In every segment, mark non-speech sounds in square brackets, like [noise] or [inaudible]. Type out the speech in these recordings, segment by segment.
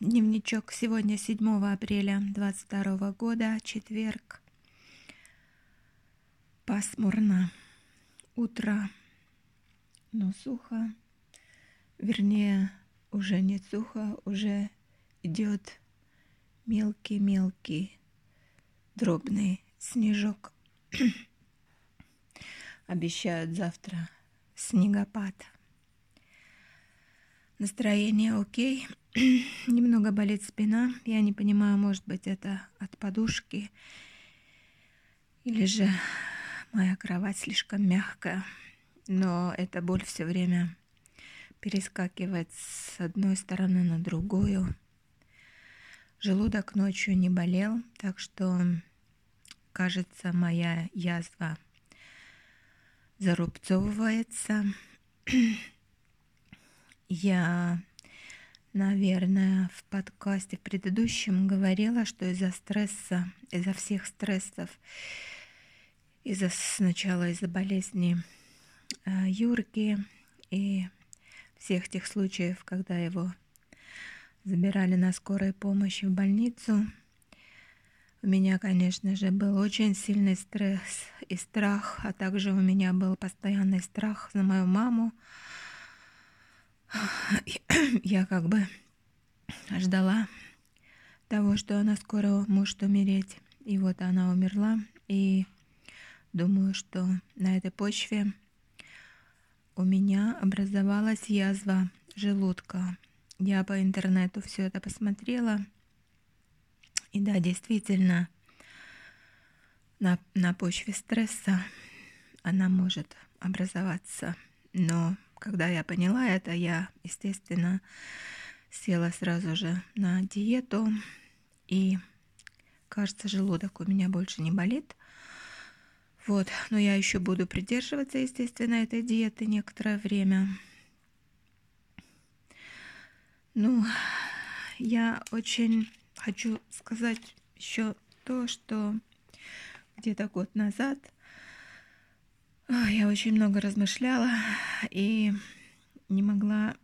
Дневничок сегодня 7 апреля 22 года, четверг. Пасмурно. Утро, но сухо. Вернее, уже не сухо, уже идет мелкий-мелкий дробный снежок. [clears throat] Обещают завтра снегопад. Настроение окей. [clears throat] Немного болит спина. Я не понимаю, может быть, это от подушки. Или же моя кровать слишком мягкая. Но эта боль все время перескакивает с одной стороны на другую. Желудок ночью не болел, так что, кажется, моя язва зарубцовывается. [clears throat] Я, наверное, в подкасте предыдущем говорила, что из-за стресса, из-за всех стрессов, из-за сначала из-за болезни э, Юрки и всех тех случаев, когда его забирали на скорой помощи в больницу, у меня, конечно же, был очень сильный стресс и страх, а также у меня был постоянный страх за мою маму, [sighs] я как бы ждала того, что она скоро может умереть. И вот она умерла. И думаю, что на этой почве у меня образовалась язва желудка. Я по интернету все это посмотрела. И да, действительно, на, на почве стресса она может образоваться. Но когда я поняла это, я, естественно, села сразу же на диету. И, кажется, желудок у меня больше не болит. Вот, но я еще буду придерживаться, естественно, этой диеты некоторое время. Ну, я очень хочу сказать еще то, что где-то год назад я очень много размышляла и не могла,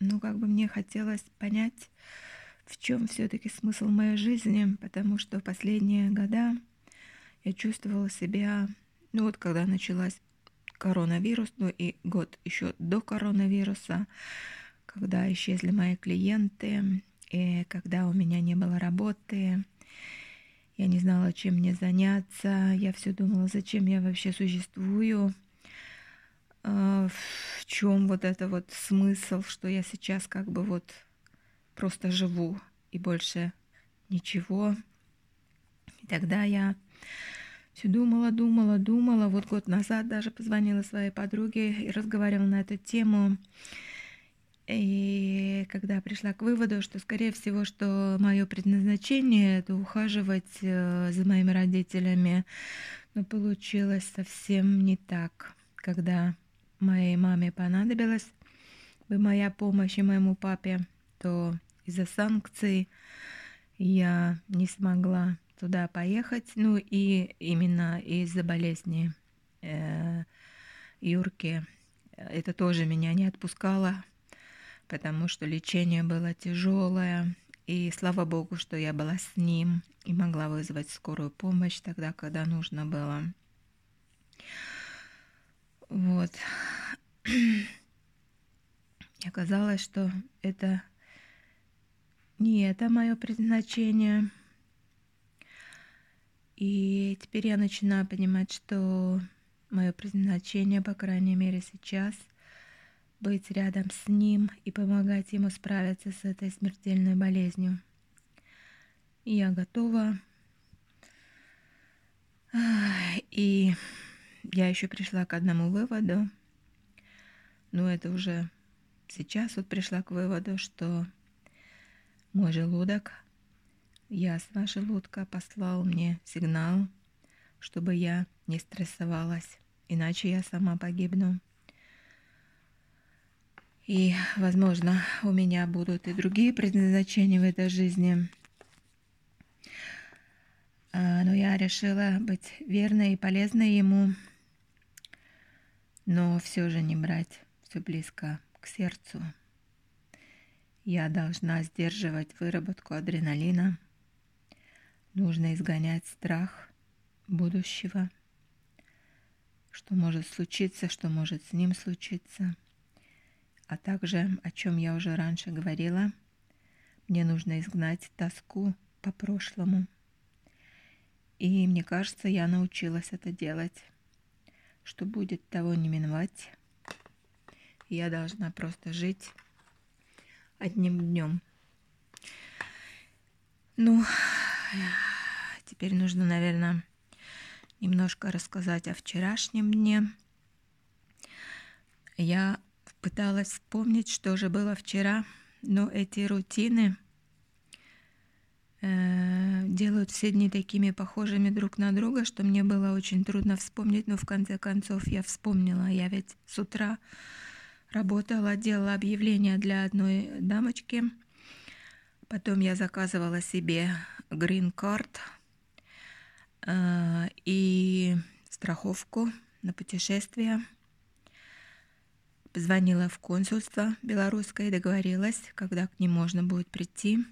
ну как бы мне хотелось понять, в чем все-таки смысл моей жизни, потому что в последние года я чувствовала себя, ну вот когда началась коронавирус, ну и год еще до коронавируса, когда исчезли мои клиенты, и когда у меня не было работы, я не знала, чем мне заняться. Я все думала, зачем я вообще существую. А, в чем вот это вот смысл, что я сейчас как бы вот просто живу и больше ничего. И тогда я все думала, думала, думала. Вот год назад даже позвонила своей подруге и разговаривала на эту тему. И когда пришла к выводу, что, скорее всего, что мое предназначение это ухаживать э, за моими родителями, но получилось совсем не так. Когда моей маме понадобилась бы моя помощь и моему папе, то из-за санкций я не смогла туда поехать. Ну и именно из-за болезни э, Юрки это тоже меня не отпускало потому что лечение было тяжелое. И слава богу, что я была с ним и могла вызвать скорую помощь тогда, когда нужно было. Вот. [clears throat] Оказалось, что это не это мое предназначение. И теперь я начинаю понимать, что мое предназначение, по крайней мере сейчас – быть рядом с ним и помогать ему справиться с этой смертельной болезнью. Я готова. И я еще пришла к одному выводу. Но это уже сейчас вот пришла к выводу, что мой желудок, язва желудка послал мне сигнал, чтобы я не стрессовалась, иначе я сама погибну. И, возможно, у меня будут и другие предназначения в этой жизни. А, но я решила быть верной и полезной ему, но все же не брать все близко к сердцу. Я должна сдерживать выработку адреналина. Нужно изгонять страх будущего, что может случиться, что может с ним случиться. А также, о чем я уже раньше говорила, мне нужно изгнать тоску по прошлому. И мне кажется, я научилась это делать. Что будет, того не миновать. Я должна просто жить одним днем. Ну, теперь нужно, наверное, немножко рассказать о вчерашнем дне. Я пыталась вспомнить, что же было вчера, но эти рутины э, делают все дни такими похожими друг на друга, что мне было очень трудно вспомнить, но в конце концов я вспомнила. Я ведь с утра работала, делала объявление для одной дамочки. Потом я заказывала себе грин-карт э, и страховку на путешествие. Позвонила в консульство белорусское и договорилась, когда к ним можно будет прийти.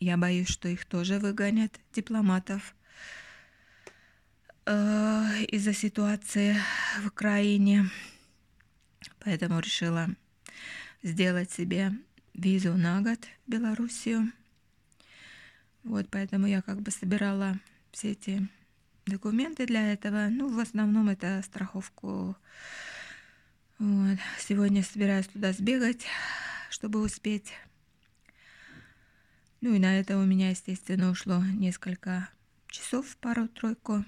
Я боюсь, что их тоже выгонят, дипломатов, э, из-за ситуации в Украине. Поэтому решила сделать себе визу на год в Белоруссию. Вот, поэтому я как бы собирала все эти документы для этого. Ну, в основном это страховку. Вот. Сегодня собираюсь туда сбегать, чтобы успеть. Ну и на это у меня, естественно, ушло несколько часов, пару-тройку.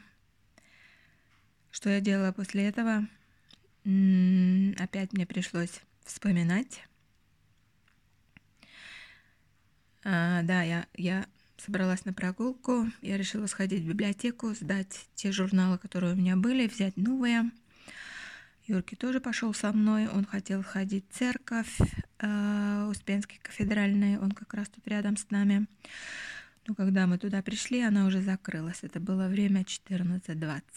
Что я делала после этого? опять мне пришлось вспоминать. А, да, я, я собралась на прогулку, я решила сходить в библиотеку, сдать те журналы, которые у меня были, взять новые. Юрки тоже пошел со мной, он хотел ходить в церковь э, Успенский кафедральный, он как раз тут рядом с нами. Но когда мы туда пришли, она уже закрылась. Это было время 14.20.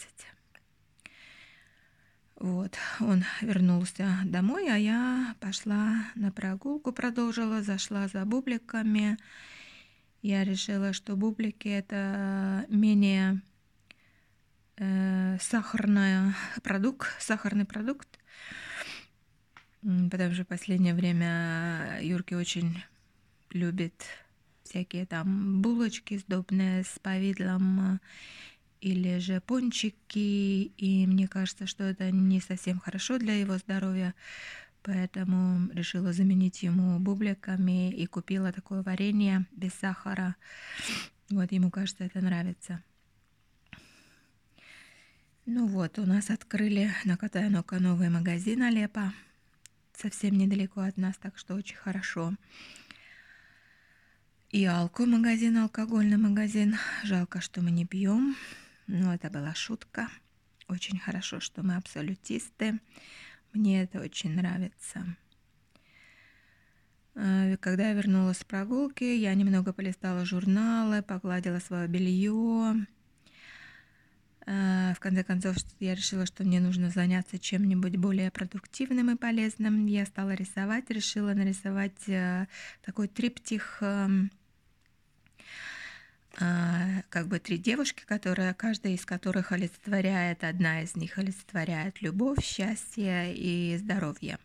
Вот, он вернулся домой, а я пошла на прогулку, продолжила, зашла за бубликами. Я решила, что бублики это менее э, сахарный продукт, сахарный продукт, потому что в последнее время Юрки очень любит всякие там булочки сдобные с повидлом или же пончики, и мне кажется, что это не совсем хорошо для его здоровья, поэтому решила заменить ему бубликами и купила такое варенье без сахара. Вот ему кажется, это нравится. Ну вот, у нас открыли на Катайнока новый магазин Алеппо, совсем недалеко от нас, так что очень хорошо. И алко магазин, алкогольный магазин. Жалко, что мы не пьем. Но это была шутка. Очень хорошо, что мы абсолютисты. Мне это очень нравится. Э, когда я вернулась с прогулки, я немного полистала журналы, погладила свое белье. Э, в конце концов, я решила, что мне нужно заняться чем-нибудь более продуктивным и полезным. Я стала рисовать, решила нарисовать э, такой триптих эм, а, как бы три девушки, которые, каждая из которых олицетворяет, одна из них олицетворяет любовь, счастье и здоровье.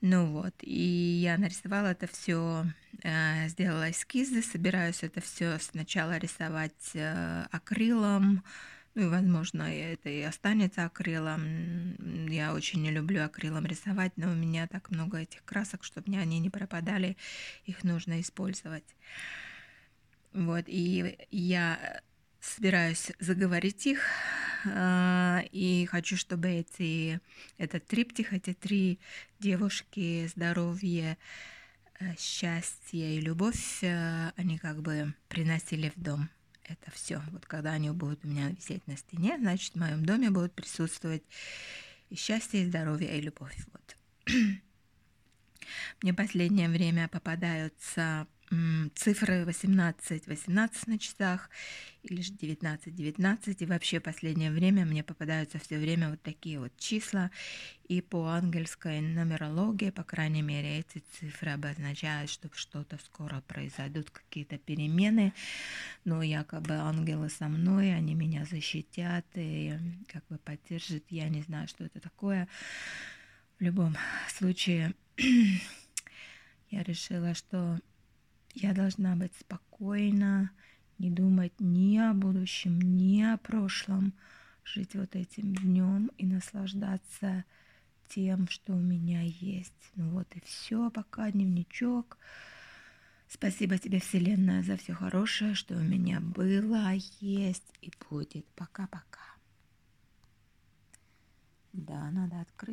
Ну вот, и я нарисовала это все, э, сделала эскизы, собираюсь это все сначала рисовать э, акрилом, ну и, возможно, это и останется акрилом. Я очень не люблю акрилом рисовать, но у меня так много этих красок, чтобы они не пропадали, их нужно использовать. Вот, и я собираюсь заговорить их, и хочу, чтобы эти, этот триптих, эти три девушки, здоровье, э, счастье и любовь, э, они как бы приносили в дом. Это все. Вот когда они будут у меня висеть на стене, значит, в моем доме будут присутствовать и счастье, и здоровье, и любовь. Вот. [clears throat] Мне последнее время попадаются цифры 18, 18 на часах или же 19, 19. И вообще в последнее время мне попадаются все время вот такие вот числа. И по ангельской нумерологии, по крайней мере, эти цифры обозначают, что что-то скоро произойдут, какие-то перемены. Но якобы ангелы со мной, они меня защитят и как бы поддержат. Я не знаю, что это такое. В любом случае, [clears throat] я решила, что я должна быть спокойна, не думать ни о будущем, ни о прошлом, жить вот этим днем и наслаждаться тем, что у меня есть. Ну вот и все, пока дневничок. Спасибо тебе, Вселенная, за все хорошее, что у меня было, есть и будет. Пока-пока. Да, надо открыть.